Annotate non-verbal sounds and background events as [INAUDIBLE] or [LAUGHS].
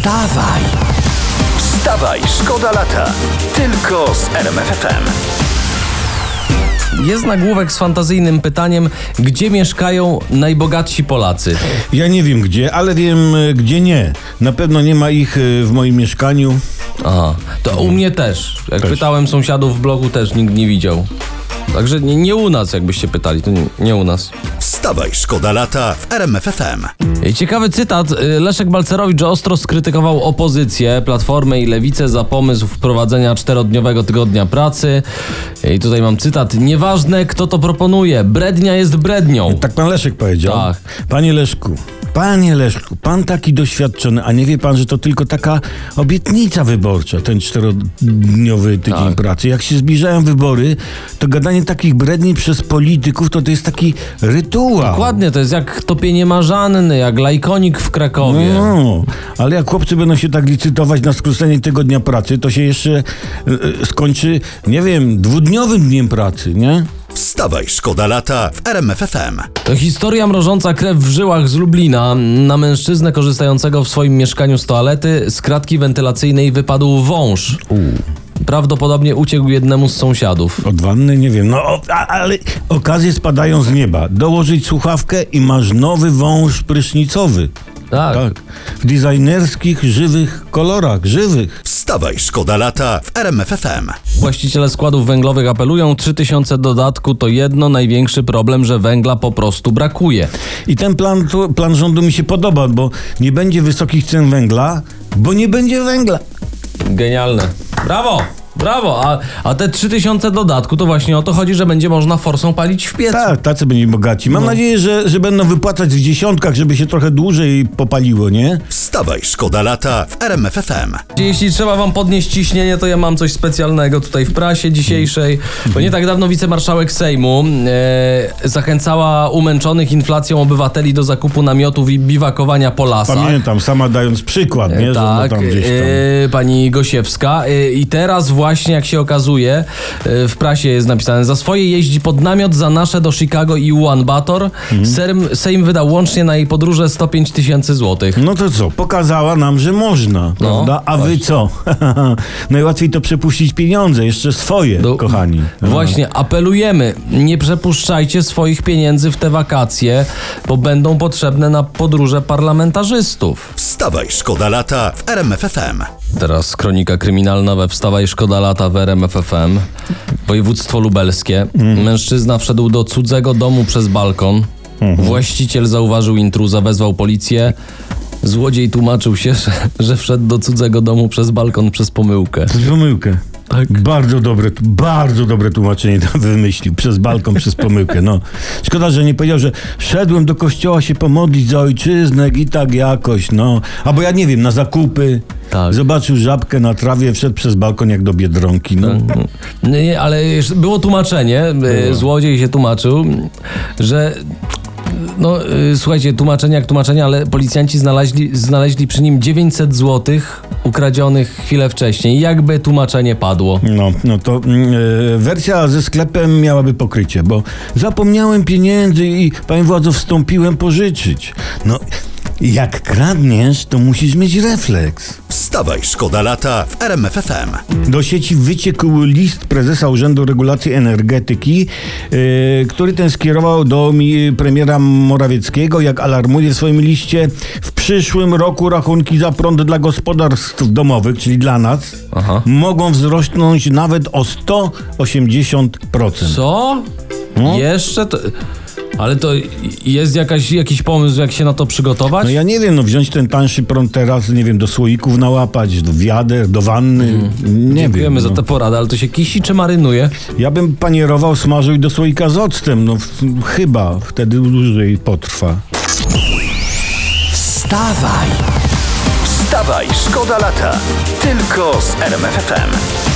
Wstawaj! Wstawaj, szkoda lata. Tylko z RMFFM. Jest nagłówek z fantazyjnym pytaniem, gdzie mieszkają najbogatsi Polacy? Ja nie wiem gdzie, ale wiem e, gdzie nie. Na pewno nie ma ich e, w moim mieszkaniu. Aha, to u mnie też. Jak Też. pytałem sąsiadów w blogu, też nikt nie widział. Także nie, nie u nas, jakbyście pytali, to nie, nie u nas. Wstawaj, szkoda lata w RMFFM. Ciekawy cytat. Y, Leszek Balcerowicz ostro skrytykował opozycję, Platformę i Lewicę za pomysł wprowadzenia czterodniowego tygodnia pracy. I tutaj mam cytat. Nieważne, kto to proponuje. Brednia jest brednią. Tak pan Leszek powiedział. Tak. Panie Leszku, panie Leszku, pan taki doświadczony, a nie wie pan, że to tylko taka obietnica wyborcza, ten czterodniowy tydzień Tak. pracy. Jak się zbliżają wybory, to gadanie takich bredni przez polityków, to to jest taki rytuał. Dokładnie, to jest jak topienie marzanny, jak lajkonik w Krakowie. No, ale jak chłopcy będą się tak licytować na skrócenie tego dnia pracy, to się jeszcze e, skończy, nie wiem, dwudniowym dniem pracy, nie? Wstawaj, szkoda lata w RMFFM. To historia mrożąca krew w żyłach z Lublina. Na mężczyznę korzystającego w swoim mieszkaniu z toalety z kratki wentylacyjnej wypadł wąż. Prawdopodobnie uciekł jednemu z sąsiadów. Od wanny nie wiem, no o, a, ale okazje spadają z nieba. Dołożyć słuchawkę i masz nowy wąż prysznicowy. Tak. Tak. W designerskich, żywych kolorach, żywych. Wstawaj, szkoda lata w RMFFM. Właściciele składów węglowych apelują, 3000 dodatku to jedno największy problem, że węgla po prostu brakuje. I ten plan, plan rządu mi się podoba, bo nie będzie wysokich cen węgla, bo nie będzie węgla. Genialne. Brawo! Brawo! A, a te 3000 dodatku to właśnie o to chodzi, że będzie można forsą palić w piecu. Tak, tacy byli bogaci. Mam nadzieję, że, że będą wypłacać w dziesiątkach, żeby się trochę dłużej popaliło, nie? Wstawaj, szkoda lata w RMFFM. Jeśli trzeba wam podnieść ciśnienie, to ja mam coś specjalnego tutaj w prasie dzisiejszej. Bo nie tak dawno wicemarszałek Sejmu e, zachęcała umęczonych inflacją obywateli do zakupu namiotów i biwakowania po lasach. Pamiętam, sama dając przykład, nie? Że Tak, no tam gdzieś tam. e, pani Gosiewska. E, I teraz właśnie, jak się okazuje, e, w prasie jest napisane, za swoje jeździ pod namiot, za nasze do Chicago i Ulan Bator. Mhm. Sejm, Sejm wydał łącznie na jej podróże 105 tysięcy złotych. No to co, pokazała nam, że można, prawda? A wy właśnie. co? [LAUGHS] Najłatwiej to przepuścić pieniądze, jeszcze swoje, Do- kochani. Właśnie, apelujemy, nie przepuszczajcie swoich pieniędzy w te wakacje, bo będą potrzebne na podróże parlamentarzystów. Wstawaj, szkoda lata w RMFFM. Teraz kronika kryminalna we Wstawaj Szkoda Lata w RMF FM. Województwo lubelskie. Mężczyzna wszedł do cudzego domu przez balkon. Właściciel zauważył intruza, wezwał policję. Złodziej tłumaczył się, że, że wszedł do cudzego domu przez balkon przez pomyłkę. Przez pomyłkę. Tak. Bardzo dobre, bardzo dobre tłumaczenie tam wymyślił. Przez balkon, przez pomyłkę, no. Szkoda, że nie powiedział, że szedłem do kościoła się pomodlić za ojczyznę i tak jakoś, no. Albo ja nie wiem, na zakupy. Tak. Zobaczył żabkę na trawie, wszedł przez balkon jak do Biedronki, no. Nie, nie, ale było tłumaczenie, y, złodziej się tłumaczył, że no y, słuchajcie, tłumaczenie jak tłumaczenie, ale policjanci znaleźli, znaleźli przy nim 900 złotych ukradzionych chwilę wcześniej. Jakby tłumaczenie padło. No, no to e, wersja ze sklepem miałaby pokrycie, bo zapomniałem pieniędzy i panie władzo wstąpiłem pożyczyć. No, jak kradniesz, to musisz mieć refleks. Wstawaj, szkoda lata w RMFFM. Do sieci wyciekł list prezesa Urzędu Regulacji Energetyki, e, który ten skierował do mi, premiera Morawieckiego, jak alarmuje w swoim liście, w przyszłym roku rachunki za prąd dla gospodarstw domowych, czyli dla nas, Aha. mogą wzrosnąć nawet o 180%. Co? No. Jeszcze to... Ale to jest jakaś, jakiś pomysł, jak się na to przygotować? No ja nie wiem, no wziąć ten tańszy prąd teraz, nie wiem, do słoików nałapać, do wiader, do wanny, nie Dziękujemy wiem. za no. tę poradę, ale to się kisi czy marynuje? Ja bym panierował, smażył i do słoika z octem, no w- chyba, wtedy dłużej potrwa. Wstawaj! Wstawaj, szkoda lata. Tylko z RMFFM.